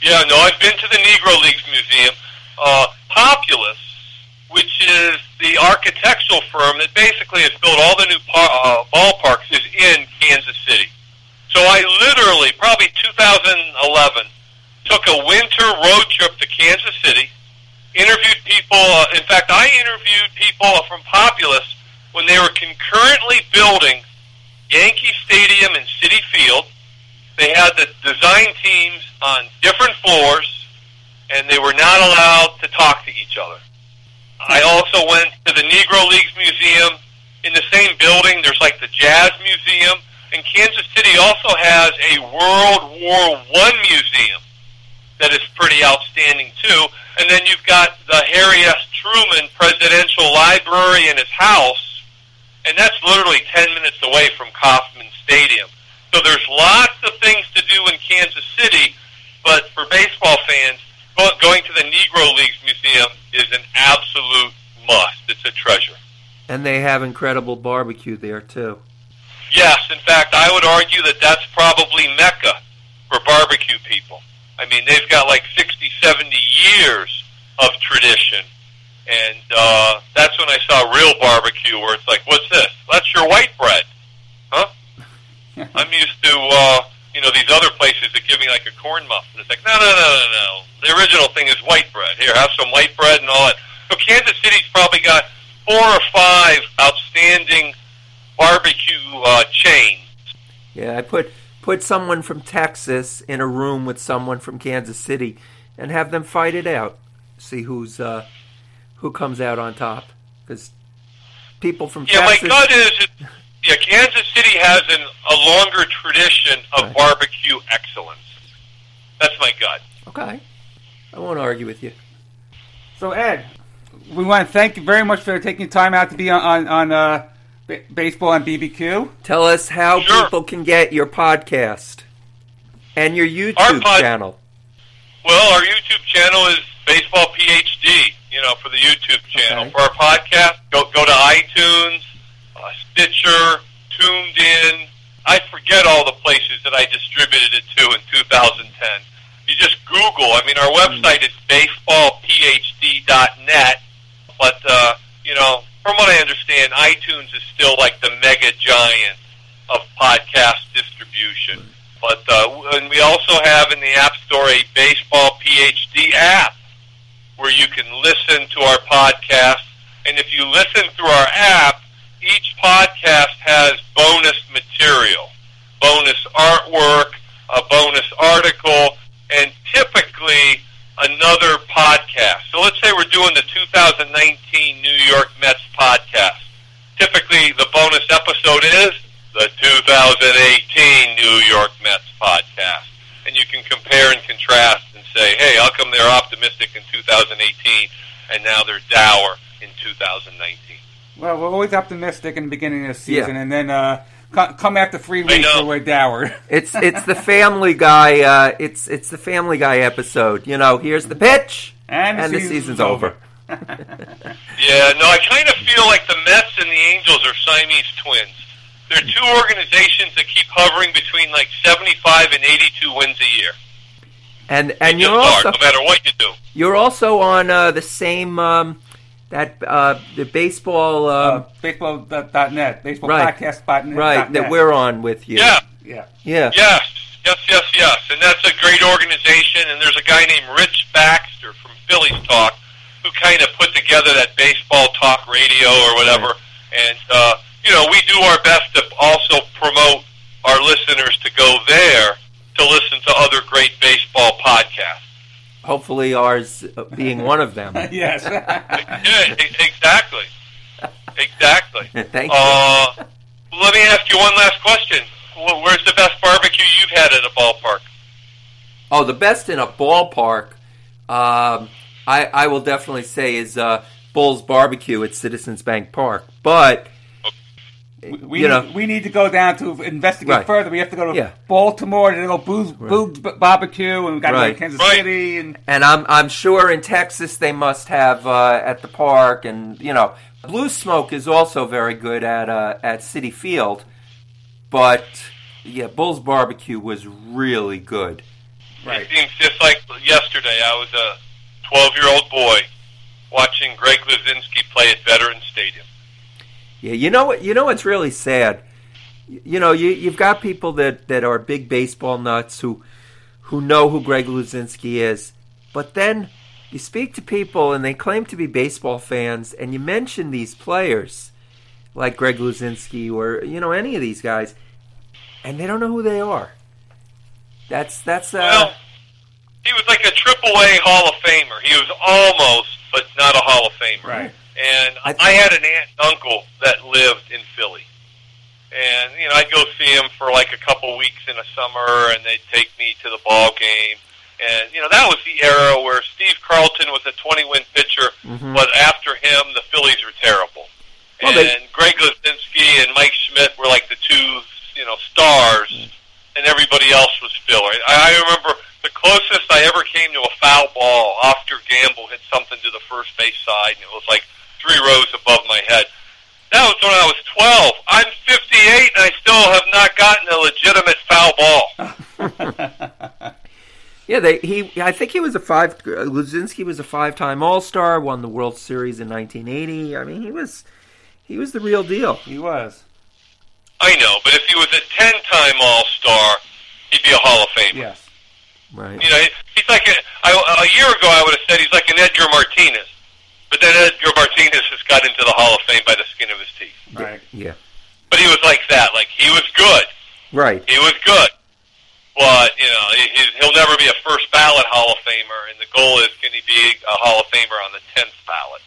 E: Yeah, no, I've been to the Negro Leagues Museum. Uh, Populous, which is the architectural firm that basically has built all the new par- uh, ballparks, is in Kansas City. So I literally, probably 2011, took a winter road trip to Kansas City, interviewed people. Uh, in fact, I interviewed people from Populous when they were concurrently building Yankee Stadium and Citi Field. They had the design teams on different floors, and they were not allowed to talk to each other. I also went to the Negro Leagues Museum in the same building. There's like the Jazz Museum, and Kansas City also has a World War One museum that is pretty outstanding too. And then you've got the Harry S. Truman Presidential Library in his house, and that's literally 10 minutes away from Kauffman Stadium. So there's lots of things to do in Kansas City, but for baseball fans, going to the Negro Leagues Museum is an absolute must. It's a treasure.
C: And they have incredible barbecue there too.
E: Yes, in fact, I would argue that that's probably Mecca for barbecue people. I mean, they've got like 60, 70 years of tradition. And uh, that's when I saw real barbecue where it's like, what's this? That's your white bread. Huh? I'm used to, uh, you know, these other places that give me like a corn muffin. It's like, no, no, no, no, no. The original thing is white bread. Here, have some white bread and all that. So Kansas City's probably got four or five outstanding barbecue uh, chains.
C: Yeah, I put put someone from Texas in a room with someone from Kansas City and have them fight it out. See who's uh, who comes out on top. Because people from
E: Yeah,
C: Texas.
E: my gut is, yeah, Kansas City has an, a longer tradition of
C: Right.
E: barbecue excellence. That's my gut.
C: Okay, I won't argue with you.
D: So Ed, we want to thank you very much for taking time out to be on on, on uh, b- baseball and BBQ.
C: Tell us how
E: Sure.
C: people can get your podcast and your YouTube
E: Our pod-
C: channel.
E: Well, our YouTube channel is Baseball PhD. You know, for the YouTube channel.
C: Okay.
E: For our podcast, go go to iTunes, uh, Stitcher, TuneIn. I forget all the places that I distributed it to in 2010. You just Google. I mean, our website is baseballphd.net. But uh, you know, from what I understand, iTunes is still like the mega giant of podcast distribution. But uh, and we also have in the App Store a Baseball PhD app where you can listen to our podcast. And if you listen through our app, each podcast has bonus material, bonus artwork, a bonus article, and typically another podcast. So let's say we're doing the 2019 New York Mets podcast. Typically, the bonus episode is the 2018 New York Mets podcast. And you can compare and contrast and say, hey, how come they're optimistic in 2018 and now they're dour in 2019?
D: Well, we're always optimistic in the beginning of the season,
C: Yeah.
D: and then uh, co- come after three weeks
E: know.
D: where we're dour.
C: It's it's the Family Guy. Uh, it's it's the Family Guy episode. You know, here's the pitch,
D: And the
C: and the
D: season's
C: season's
D: over.
C: over.
E: Yeah, no, I kind of feel like the Mets and the Angels are Siamese twins. They're two organizations that keep hovering between like 75 and 82 wins a year.
C: And and
E: just
C: you're
E: are,
C: also
E: no matter what you do.
C: you're also on uh, the same um, that uh, the baseball
D: Uh,
C: dot
D: net baseball
C: Right.
D: podcast button.
C: right that we're on with you.
E: Yeah.
D: Yeah.
C: Yeah.
E: Yes, yes, yes, yes. And that's a great organization. And there's a guy named Rich Baxter from Phillies Talk who kind of put together that baseball talk radio or whatever. And, uh, you know, we do our best to also promote our listeners to go there to listen to other great baseball podcasts.
C: Hopefully, ours uh, being one of them.
D: yes.
E: Yeah, exactly. Exactly.
C: Thank you.
E: Uh, let me ask you one last question. Where's the best barbecue you've had at a ballpark?
C: Oh, the best in a ballpark, um, I, I will definitely say is uh, Bull's Barbecue at Citizens Bank Park. But
D: we,
C: You know.
D: need, we need to go down to investigate
C: Right.
D: further. We have to go to
C: Yeah.
D: Baltimore to go Boog's, Boog's B- Barbecue, and we got to go to Kansas
E: Right.
D: City. And
C: and I'm I'm sure in Texas they must have uh, at the park, and you know, Blue Smoke is also very good at uh, at Citi Field. But yeah, Bull's Barbecue was really good.
D: right.
E: It seems just like yesterday. I was a 12 year old boy watching Greg Luzinski play at Veterans Stadium.
C: Yeah, you know what? You know what's really sad. You know, you you've got people that, that are big baseball nuts who who know who Greg Luzinski is, but then you speak to people and they claim to be baseball fans, and you mention these players like Greg Luzinski or you know any of these guys, and they don't know who they are. That's that's uh,
E: Well, he was like a Triple A Hall of Famer. He was almost, but not a Hall of Famer.
D: Right.
E: And
C: I
E: I, had an aunt and uncle that lived in Philly. And, you know, I'd go see him for like a couple weeks in the summer, and they'd take me to the ball game. And, you know, that was the era where Steve Carlton was a 20 win pitcher,
C: Mhm.
E: but after him, the Phillies were terrible.
C: Well,
E: and
C: they-
E: Greg Luzinski and Mike Schmidt were like the two, you know, stars, and everybody else was filler. I, I remember the closest I ever came to a foul ball, Oscar Gamble hit something to the first base side, and it was like three rows above my head. That was when I was 12. I'm 58, and I still have not gotten a legitimate foul ball.
C: yeah. They he I think he was a five. Luzinski was a five time All Star, won the World Series in 1980. I mean, he was he was the real deal.
D: He was.
E: I know, but if he was a 10-time All-Star, he'd be a Hall of Famer.
D: Yes.
C: Right.
E: You know, he's like a, I, a year ago. I would have said he's like an Edgar Martinez, but then Edgar Martinez has got into the Hall of Fame by the skin of his teeth.
D: Right.
C: Yeah.
E: But he was like that. Like he was good.
C: Right.
E: He was good. But you know, he, he'll never be a first ballot Hall of Famer. And the goal is, can he be a Hall of Famer on the tenth ballot?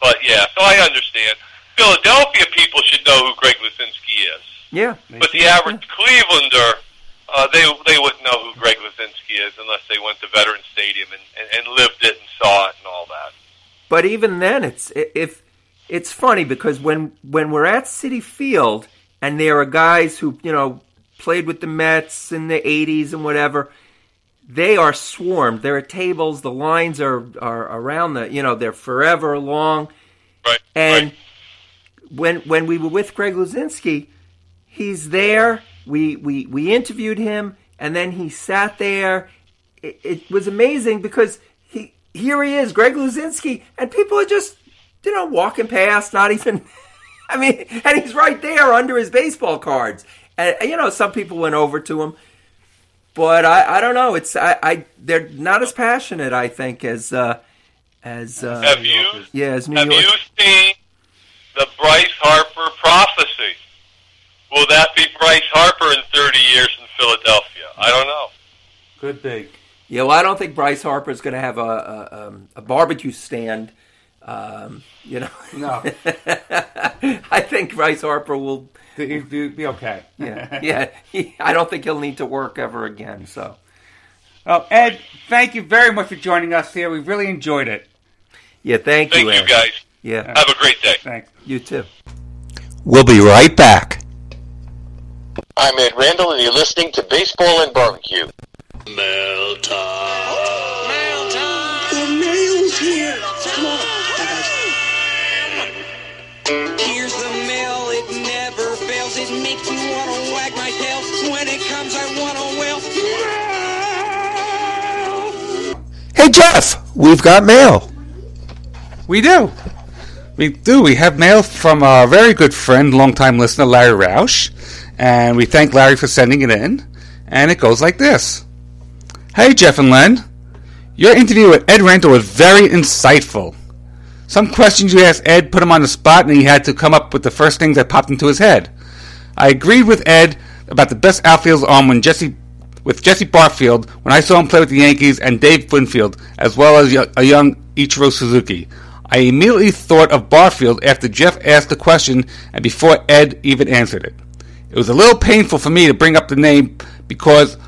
E: But yeah, so I understand. Philadelphia people should know who Greg Luzinski is.
C: Yeah.
E: But the average Clevelander, uh, they they wouldn't know who Greg Luzinski is unless they went to Veterans Stadium and, and, and lived it and saw it and all that.
C: But even then, it's if it's funny because when when we're at Citi Field and there are guys who you know played with the Mets in the '80s and whatever, they are swarmed. There are tables. The lines are are around the you know they're forever long.
E: Right.
C: And
E: right.
C: when when we were with Greg Luzinski, he's there. We we we interviewed him, and then he sat there. It, it was amazing because here he is, Greg Luzinski, and people are just you know walking past, not even. I mean, and he's right there under his baseball cards. And you know, some people went over to him, but I, I don't know. It's I, I they're not as passionate, I think, as uh, as uh,
E: Have you
C: yeah, as New
E: have
C: York.
E: you seen the Bryce Harper prophecy? Will that be Bryce Harper in 30 years in Philadelphia? I don't know.
D: Could be.
C: Yeah, well, I don't think Bryce Harper is going to have a a, um, a barbecue stand. Um, you know,
D: No.
C: I think Bryce Harper will.
D: He'd be be okay.
C: Yeah, yeah. He, I don't think he'll need to work ever again. So,
D: Well, Ed, thank you very much for joining us here. We really enjoyed it.
C: yeah, thank, you.
E: Thank
C: you,
E: you, guys.
C: Yeah,
E: Have a great day.
D: Thanks.
C: you too. We'll be right back.
F: I'm Ed Randall, and you're listening to Baseball and Barbecue. Mail time. Mail time.
G: The mail's here. Come on. Here's the mail. It never fails. It makes me want to wag my tail. When it comes, I want to wail.
C: Hey, Jeff. We've got mail.
D: We do. We do. We have mail from our very good friend, longtime listener, Larry Roush. And we thank Larry for sending it in. And it goes like this. Hey, Jeff and Len. Your interview with Ed Randall was very insightful. Some questions you asked Ed put him on the spot, and he had to come up with the first thing that popped into his head. I agreed with Ed about the best outfielders on when Jesse with Jesse Barfield when I saw him play with the Yankees and Dave Winfield, as well as a young Ichiro Suzuki. I immediately thought of Barfield after Jeff asked the question and before Ed even answered it. It was a little painful for me to bring up the name because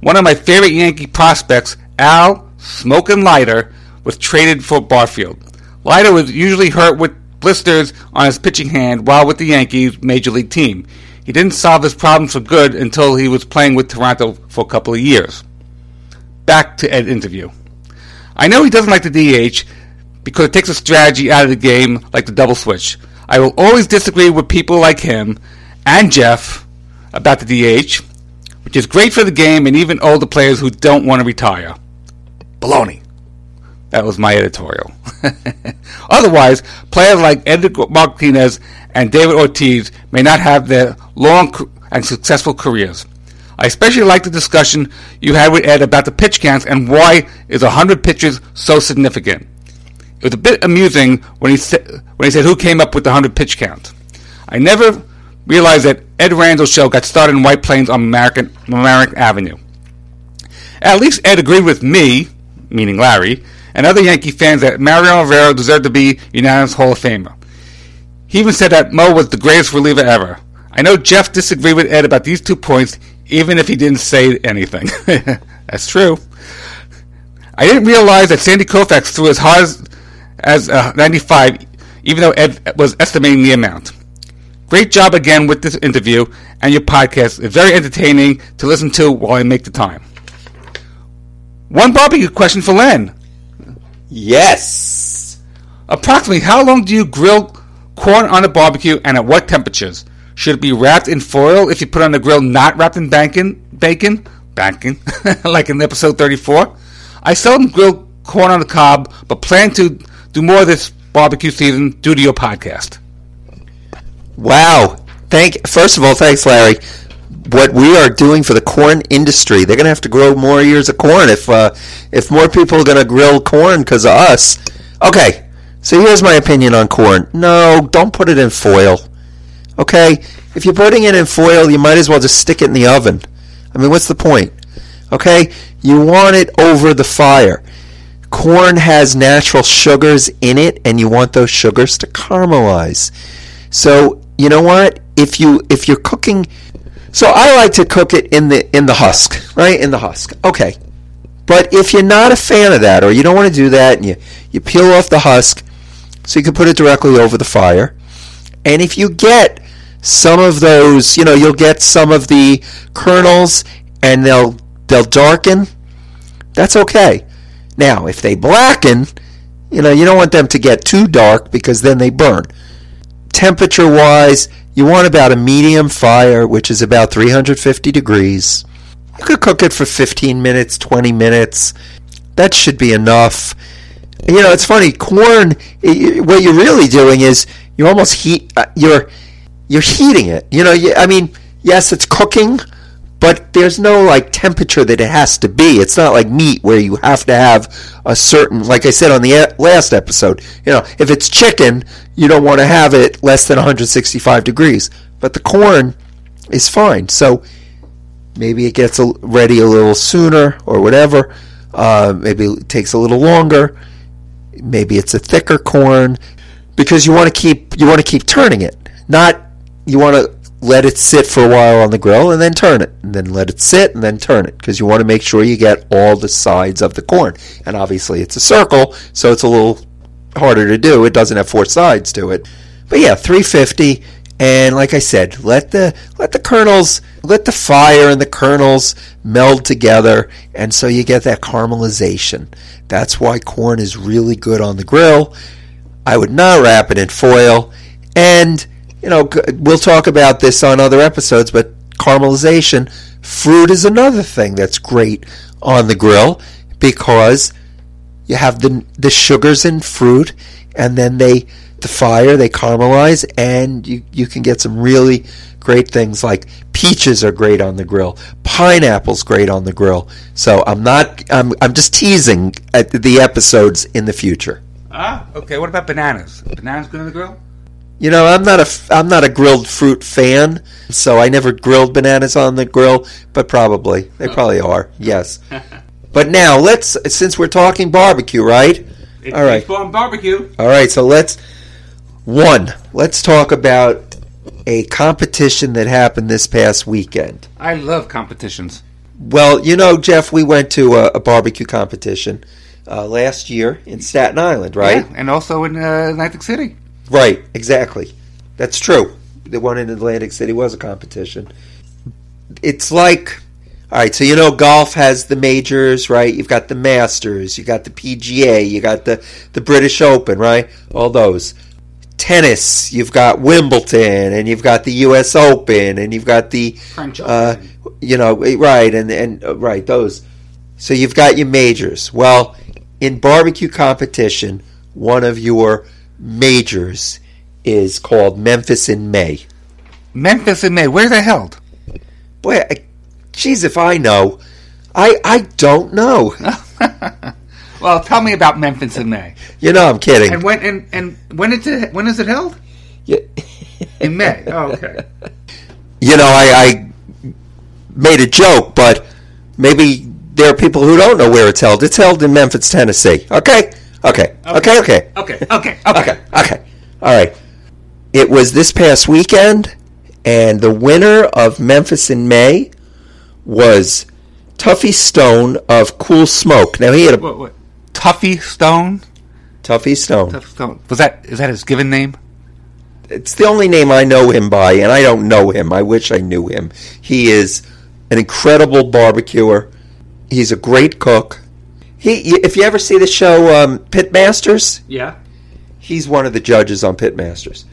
D: one of my favorite Yankee prospects, Al Smokin' Leiter, was traded for Barfield. Leiter was usually hurt with blisters on his pitching hand while with the Yankees major league team. He didn't solve his problems for good until he was playing with Toronto for a couple of years. Back to Ed interview. I know he doesn't like the DH because it takes a strategy out of the game like the double switch. I will always disagree with people like him and Jeff about the DH, which is great for the game and even older players who don't want to retire. Baloney. That was my editorial. Otherwise, players like Edgar Martinez and David Ortiz may not have their long and successful careers. I especially like the discussion you had with Ed about the pitch counts and why is 100 pitches so significant. It was a bit amusing when he said when he said who came up with the 100 pitch count. I never realized that Ed Randall's show got started in White Plains on American American Avenue. At least Ed agreed with me, meaning Larry, and other Yankee fans that Mariano Rivera deserved to be unanimous Hall of Famer. He even said that Mo was the greatest reliever ever. I know Jeff disagreed with Ed about these two points, even if he didn't say anything. That's true. I didn't realize that Sandy Koufax threw as hard as, as uh, 95, even though Ed was estimating the amount. Great job again with this interview and your podcast. It's very entertaining to listen to while I make the time. One barbecue question for Len.
C: Yes.
D: Approximately how long do you grill corn on a barbecue and at what temperatures? Should it be wrapped in foil if you put it on the grill not wrapped in bacon? Bacon? Bacon? like in episode 34? I seldom grill corn on the cob, but plan to do more this barbecue season due to your podcast.
C: Wow. Thank first of all, thanks Larry. What we are doing for the corn industry, they're going to have to grow more years of corn if uh, if more people are going to grill corn because of us. Okay, so here's my opinion on corn. No, don't put it in foil. Okay, if you're putting it in foil, you might as well just stick it in the oven. I mean, what's the point? Okay, you want it over the fire. Corn has natural sugars in it, and you want those sugars to caramelize. So you know what? If you if you're cooking, so I like to cook it in the in the husk, right? In the husk. Okay. But if you're not a fan of that, or you don't want to do that, and you you peel off the husk, so you can put it directly over the fire. And if you get some of those, you know, you'll get some of the kernels, and they'll they'll darken. That's okay. Now, if they blacken, you know, you don't want them to get too dark because then they burn temperature wise, you want about a medium fire, which is about 350 degrees. You could cook it for 15 minutes, 20 minutes. That should be enough. You know, it's funny. Corn. What you're really doing is you're almost heat. Uh, you're you're heating it. You know. I mean, yes, it's cooking, but there's no like temperature that it has to be. It's not like meat where you have to have a certain, like I said on the last episode. You know, if it's chicken, you don't want to have it less than 165 degrees. But the corn is fine. So maybe it gets ready a little sooner or whatever. Uh, maybe it takes a little longer. Maybe it's a thicker corn because you want to keep you want to keep turning it. Not you want to let it sit for a while on the grill and then turn it and then let it sit and then turn it because you want to make sure you get all the sides of the corn and obviously it's a circle so it's a little harder to do. It doesn't have four sides to it. But yeah, 350 and like I said, let the let the kernels let the fire and the kernels meld together and so you get that caramelization. That's why corn is really good on the grill. I would not wrap it in foil and you know we'll talk about this on other episodes but caramelization. Fruit is another thing that's great on the grill because you have the the sugars in fruit, and then they the fire they caramelize, and you you can get some really great things like peaches are great on the grill, pineapples great on the grill. So I'm not I'm I'm just teasing at the episodes in the future.
D: Ah, okay. What about bananas? Bananas good on the grill?
C: You know, I'm not a f- I'm not a grilled fruit fan, so I never grilled bananas on the grill, but probably they probably are. Yes. But now let's since we're talking barbecue, right?
D: It's
C: All right.
D: baseball and barbecue.
C: All right, so let's one, let's talk about a competition that happened this past weekend.
D: I love competitions.
C: Well, you know, Jeff, we went to a, a barbecue competition uh, last year in Staten Island, right?
D: Yeah, and also in uh, Atlantic City.
C: Right, exactly. That's true. The one in Atlantic City was a competition. It's like, all right, so you know, golf has the majors, right? You've got the Masters, you got the PGA, you got the, the British Open, right? All those. Tennis, you've got Wimbledon, and you've got the U.S. Open, and you've got the
D: French
C: uh,
D: Open.
C: you know, right, and and uh, right those. So you've got your majors. Well, in barbecue competition, one of your majors is called Memphis in May.
D: Memphis in May. Where's that held?
C: Boy, I, geez, if I know, I I don't know.
D: Well, tell me about Memphis in May.
C: You know, I'm kidding.
D: And when and, and when is it when is it held?
C: You,
D: In May. Oh, okay.
C: you know, I, I made a joke, but maybe there are people who don't know where it's held. It's held in Memphis, Tennessee. Okay, okay, okay, okay.
D: Okay. Okay. Okay.
C: Okay. All right. It was this past weekend, and the winner of Memphis in May was Tuffy Stone of Cool Smoke. Now he had a
D: What, what? Tuffy Stone.
C: Tuffy Stone.
D: Tuffy Stone. Was that is that his given name?
C: It's the only name I know him by, and I don't know him. I wish I knew him. He is an incredible barbecuer. He's a great cook. He, if you ever see the show um, Pitmasters,
D: Yeah.
C: he's one of the judges on Pitmasters.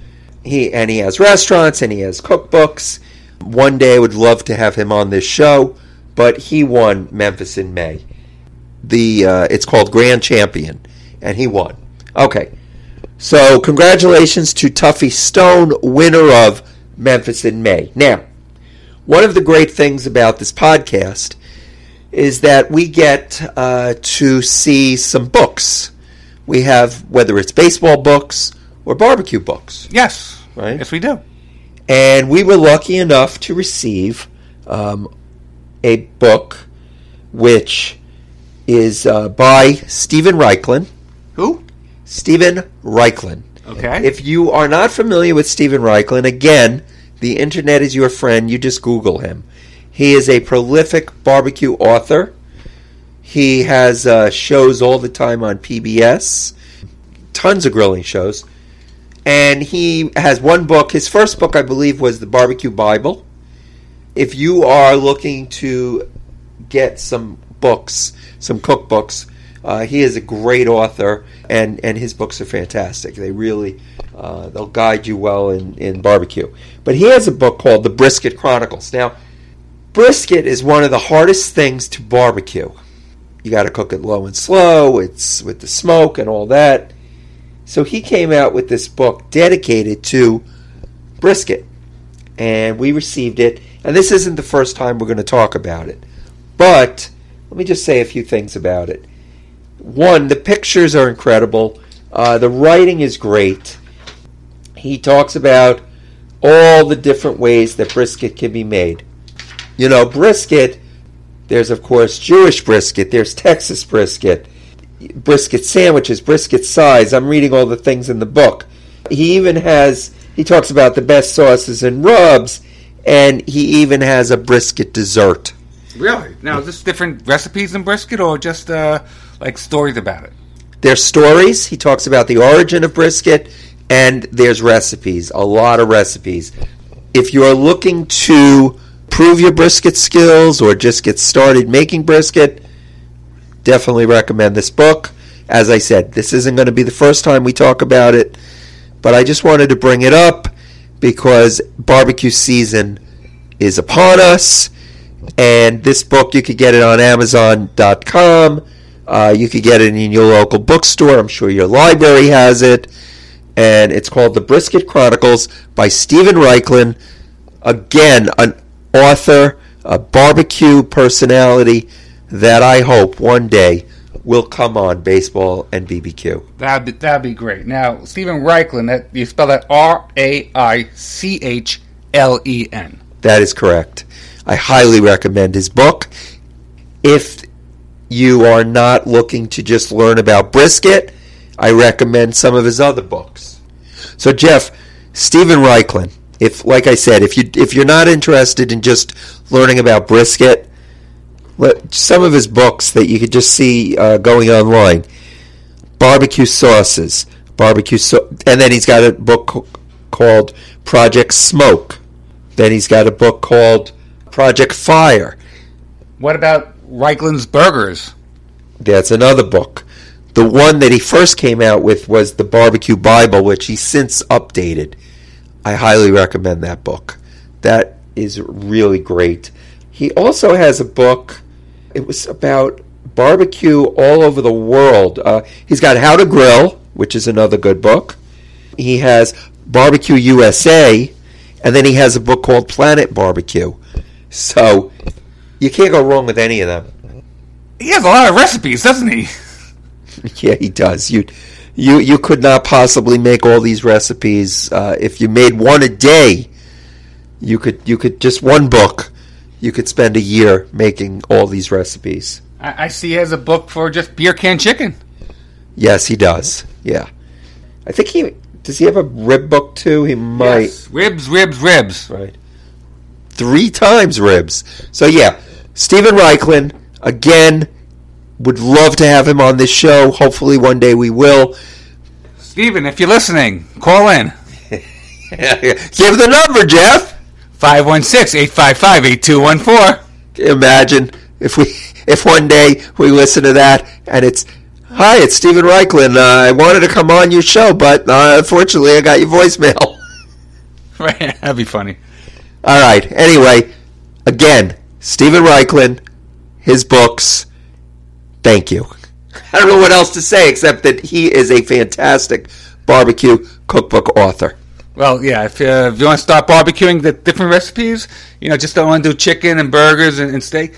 C: He and he has restaurants and he has cookbooks. One day I would love to have him on this show, but he won Memphis in May. The uh, it's called Grand Champion, and he won. Okay, so congratulations to Tuffy Stone, winner of Memphis in May. Now, one of the great things about this podcast is that we get uh, to see some books. We have whether it's baseball books or barbecue books,
D: Yes.
C: Right.
D: Yes, we do.
C: and we were lucky enough to receive um, a book which is uh, by Steven Raichlen.
D: Who?
C: Steven Raichlen.
D: Okay.
C: If you are not familiar with Steven Raichlen, again, the internet is your friend. You just Google him. He is a prolific barbecue author. He has uh, shows all the time on PBS, tons of grilling shows. And he has one book. His first book, I believe, was The Barbecue Bible. If you are looking to get some books, some cookbooks, uh, he is a great author, and, and his books are fantastic. They really uh, they'll guide you well in, in barbecue. But he has a book called The Brisket Chronicles. Now, brisket is one of the hardest things to barbecue. You got to cook it low and slow. It's with the smoke and all that. So he came out with this book dedicated to brisket, and we received it. And this isn't the first time we're going to talk about it, but let me just say a few things about it. One, the pictures are incredible. Uh, the writing is great. He talks about all the different ways that brisket can be made. You know, brisket, there's of course Jewish brisket, there's Texas brisket, brisket sandwiches, brisket size. I'm reading all the things in the book. He even has, he talks about the best sauces and rubs, and he even has a brisket dessert.
D: Really? Now, is this different recipes in brisket or just uh, like stories about it?
C: There's stories. He talks about the origin of brisket, and there's recipes. A lot of recipes. If you're looking to prove your brisket skills or just get started making brisket, definitely recommend this book. As I said, this isn't going to be the first time we talk about it, but I just wanted to bring it up because barbecue season is upon us. And this book, you could get it on Amazon.com. Uh, you could get it in your local bookstore. I'm sure your library has it. And it's called The Brisket Chronicles by Steven Raichlen. Again, an author, a barbecue personality that I hope one day will come on baseball and BBQ.
D: That'd be, that'd be great. Now, Steven Raichlen, that you spell that R A I C H L E N.
C: That is correct. I highly recommend his book. If you are not looking to just learn about brisket, I recommend some of his other books. So, Jeff, Steven Raichlen, if, like I said, if you if you're not interested in just learning about brisket, let, some of his books that you could just see uh, going online, barbecue sauces, barbecue, so- and then he's got a book co- called Project Smoke. Then he's got a book called Project Fire.
D: What about Raichlen's Burgers?
C: That's another book. The one that he first came out with was the Barbecue Bible, which he's since updated. I highly recommend that book. That is really great. He also has a book. It was about barbecue all over the world. Uh, he's got How to Grill, which is another good book. He has Barbecue USA, and then he has a book called Planet Barbecue. So you can't go wrong with any of them.
D: He has a lot of recipes, doesn't he?
C: Yeah, he does. You, you, you could not possibly make all these recipes. Uh, if you made one a day, you could, you could just one book. You could spend a year making all these recipes.
D: I, I see he has a book for just beer can chicken.
C: Yes, he does. Yeah, I think he does. He have a rib book too. He might.
D: Yes. Ribs, ribs, ribs.
C: Right. Three times ribs. So yeah, Steven Raichlen again. Would love to have him on this show. Hopefully, one day we will.
D: Steven, if you're listening, call in.
C: Give the number, Jeff.
D: 516-855-8214.
C: Imagine if we if one day we listen to that and it's hi, it's Steven Raichlen. Uh, I wanted to come on your show, but uh, unfortunately, I got your voicemail.
D: Right, that'd be funny.
C: All right. Anyway, again, Steven Raichlen, his books. Thank you. I don't know what else to say except that he is a fantastic barbecue cookbook author.
D: Well, yeah, if, uh, if you want to start barbecuing the different recipes, you know, just don't want to do chicken and burgers and, and steak,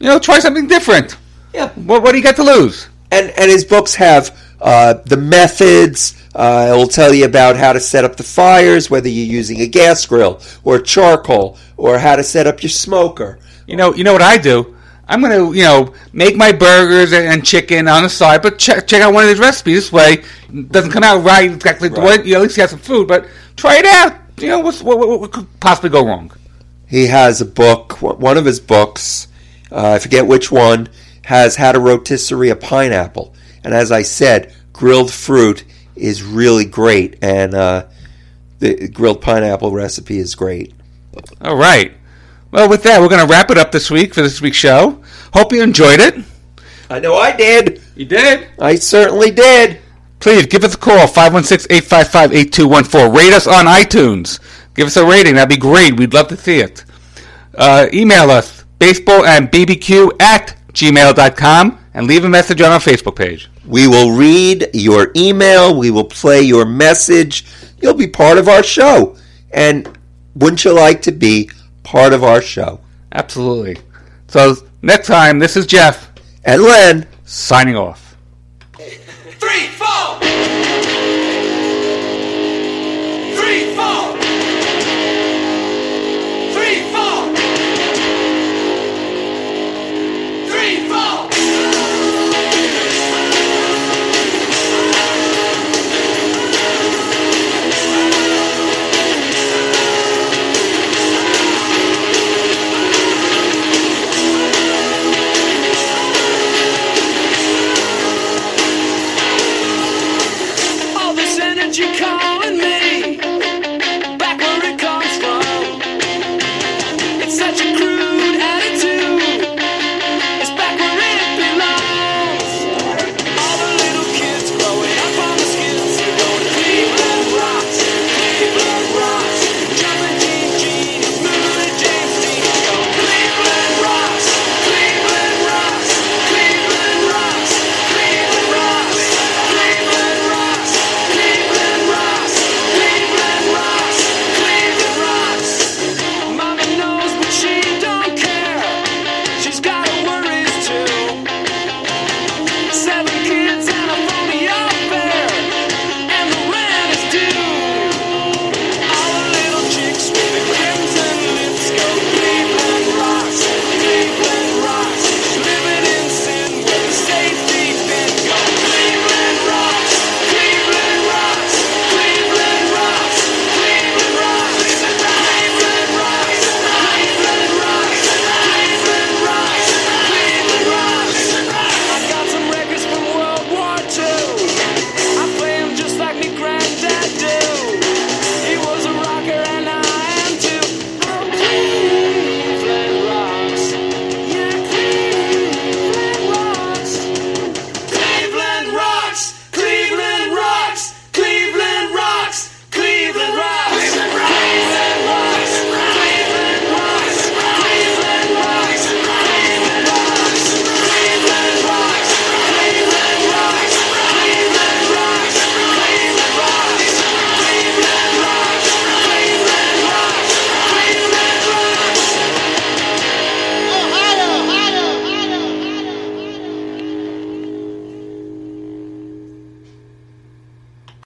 D: you know, try something different.
C: Yeah.
D: What, what do you got to lose?
C: and and his books have uh, the methods. Uh, it will tell you about how to set up the fires, whether you're using a gas grill or charcoal, or how to set up your smoker.
D: You know, you know what I do? I'm gonna, you know, make my burgers and, chicken on the side, but check check out one of these recipes. This way, it doesn't come out right exactly the way. You know, at least you have some food, but try it out. You know, what's, what, what, what could possibly go wrong?
C: He has a book. One of his books, uh, I forget which one, has how to rotisserie a pineapple. And as I said, grilled fruit is really great, and uh, the grilled pineapple recipe is great.
D: All right. Well, with that, we're going to wrap it up this week for this week's show. Hope you enjoyed it.
C: I know I did.
D: You did?
C: I certainly did.
D: Please give us a call, 516-855-8214. Rate us on iTunes. Give us a rating. That'd be great. We'd love to see it. Uh, email us, baseball and bbq at gmail.com, and leave a message on our Facebook page.
C: We will read your email. We will play your message. You'll be part of our show. And wouldn't you like to be part of our show.
D: Absolutely. So next time, this is Jeff
C: and Len
D: signing off. Three.